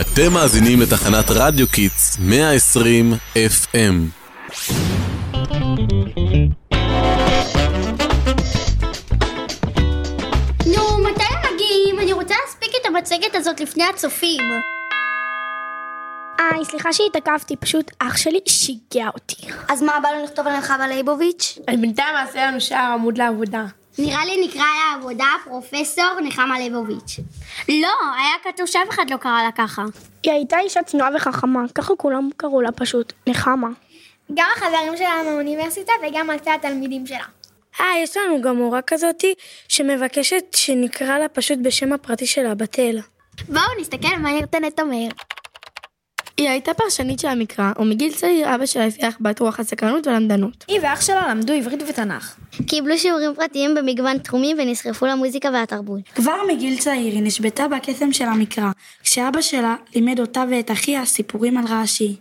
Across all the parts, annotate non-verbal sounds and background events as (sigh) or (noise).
אתם מאזינים לתחנת רדיו Kids 120 FM. נו, מתי הם מגיעים? אני רוצה להספיק את המצגת הזאת לפני הצופים. היי, סליחה שהתעכבתי, פשוט אח שלי שיגע אותי. אז מה, בא לנו לכתוב על נחמה ליבוביץ'? אז בינתיים נעשה לנו שער עמוד לעבודה. נראה לי נקרא לעבודה פרופסור נחמה ליבוביץ'. לא, היה כתוב שאף אחד לא קרא לה ככה. היא הייתה אישה צנועה וחכמה, ככה כולם קראו לה פשוט, נחמה. גם החברים שלה מהאוניברסיטה וגם אלפי התלמידים שלה. אה, יש לנו גם מורה כזאתי שמבקשת שנקרא לה פשוט בשם הפרטי שלה, בתל. בואו נסתכל מה נרתנת אומר. היא הייתה פרשנית של המקרא, ומגיל צעיר אבא שלה הפיח בת רוח הסקרנות ולמדנות. היא ואח שלה למדו עברית ותנ"ך. קיבלו שיעורים פרטיים במגוון תחומים ונסחפו למוזיקה והתרבות. כבר מגיל צעיר היא נשבתה בקסם של המקרא, כשאבא שלה לימד אותה ואת אחיה סיפורים על רש"י.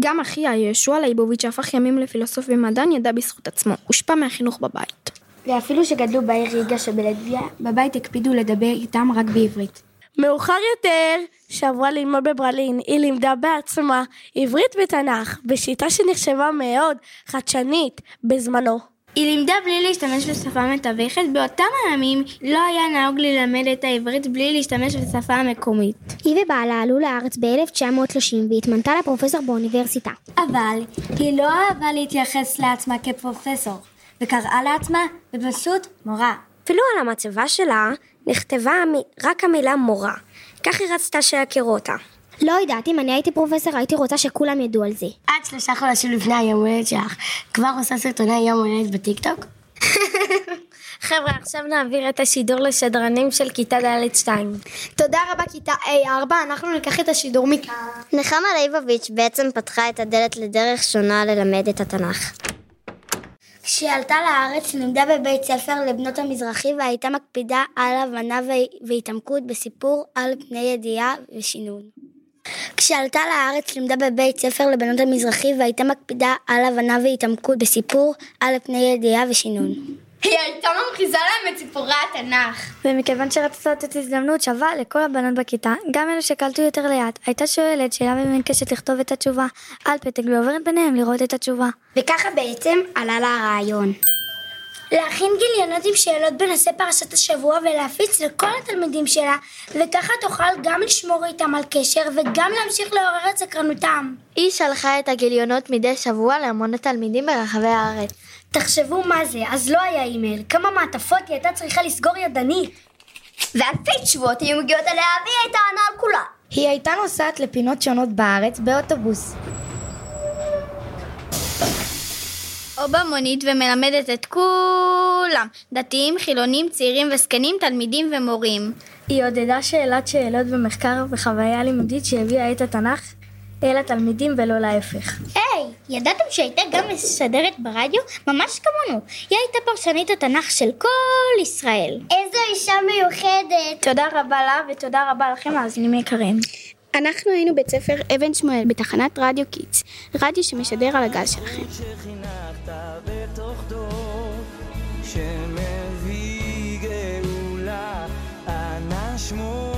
גם אחיה, יהושע ליבוביץ' שהפך ימים לפילוסוף ומדען, ידע בזכות עצמו, הושפע מהחינוך בבית. ואפילו שגדלו בעיר ריגה שבלטביה, בבית הקפידו לדבר איתם רק בעברית. מאוחר יותר, שעברה ללמוד בברלין, היא לימדה בעצמה עברית ותנ"ך, בשיטה שנחשבה מאוד חדשנית בזמנו. היא לימדה בלי להשתמש בשפה מתווכת, באותם הימים לא היה נהוג ללמד את העברית בלי להשתמש בשפה המקומית. היא ובעלה עלו לארץ ב-1930 והתמנתה לפרופסור באוניברסיטה. אבל היא לא אהבה להתייחס לעצמה כפרופסור, וקראה לעצמה בפשוט מורה. אפילו על המצבה שלה נכתבה רק המילה מורה. כך היא רצתה שיכירו אותה. לא יודעת, אם אני הייתי פרופסור הייתי רוצה שכולם ידעו על זה. עד שלושה חודשים לפני היום הולדת שלך, כבר עושה סרטוני יום הולדת בטיקטוק? (laughs) חבר'ה, עכשיו נעביר את השידור לשדרנים של כיתה ד' 2. תודה רבה כיתה A4, אנחנו ניקח את השידור מכאן. נחמה ליבוביץ' בעצם פתחה את הדלת לדרך שונה ללמד את התנ"ך. כשהיא עלתה לארץ לימדה בבית ספר לבנות המזרחי והייתה מקפידה על הבנה והתעמקות בסיפור על פני ידיעה ושינון. כשעלתה לארץ לימדה בבית ספר לבנות המזרחי והייתה מקפידה על הבנה והתעמקות בסיפור על פני ידיעה ושינון. היא הייתה ממחיזה להם את סיפורי התנ"ך. ומכיוון שרצתה לתת הזדמנות שווה לכל הבנות בכיתה, גם אלו שקלטו יותר לאט, הייתה שואלת שאלה ומבקשת לכתוב את התשובה על פתק ועוברת ביניהם לראות את התשובה. וככה בעצם עלה לה הרעיון. להכין גיליונות עם שאלות בנושא פרשת השבוע ולהפיץ לכל התלמידים שלה, וככה תוכל גם לשמור איתם על קשר וגם להמשיך לעורר את סקרנותם. היא שלחה את הגיליונות מדי שבוע להמון התלמידים ברחבי הארץ. תחשבו מה זה, אז לא היה אימייל, כמה מעטפות היא הייתה צריכה לסגור ידנית. ואלפי תשובות היו מגיעות אליה והיא הייתה עונה על כולה. היא הייתה נוסעת לפינות שונות בארץ באוטובוס. או במונית ומלמדת את כולם, דתיים, חילונים, צעירים וזקנים, תלמידים ומורים. היא עודדה שאלת שאלות במחקר וחוויה לימודית שהביאה את התנ"ך אל התלמידים ולא להפך. היי, ידעתם שהייתה גם משדרת ברדיו? ממש כמונו. היא הייתה פרשנית התנ"ך של כל ישראל. איזו אישה מיוחדת. תודה רבה לה ותודה רבה לכם מאזינים יקרים. אנחנו היינו בית ספר אבן שמואל בתחנת רדיו Kids, רדיו שמשדר על הגל שלכם. שמביא גאולה, אנא שמור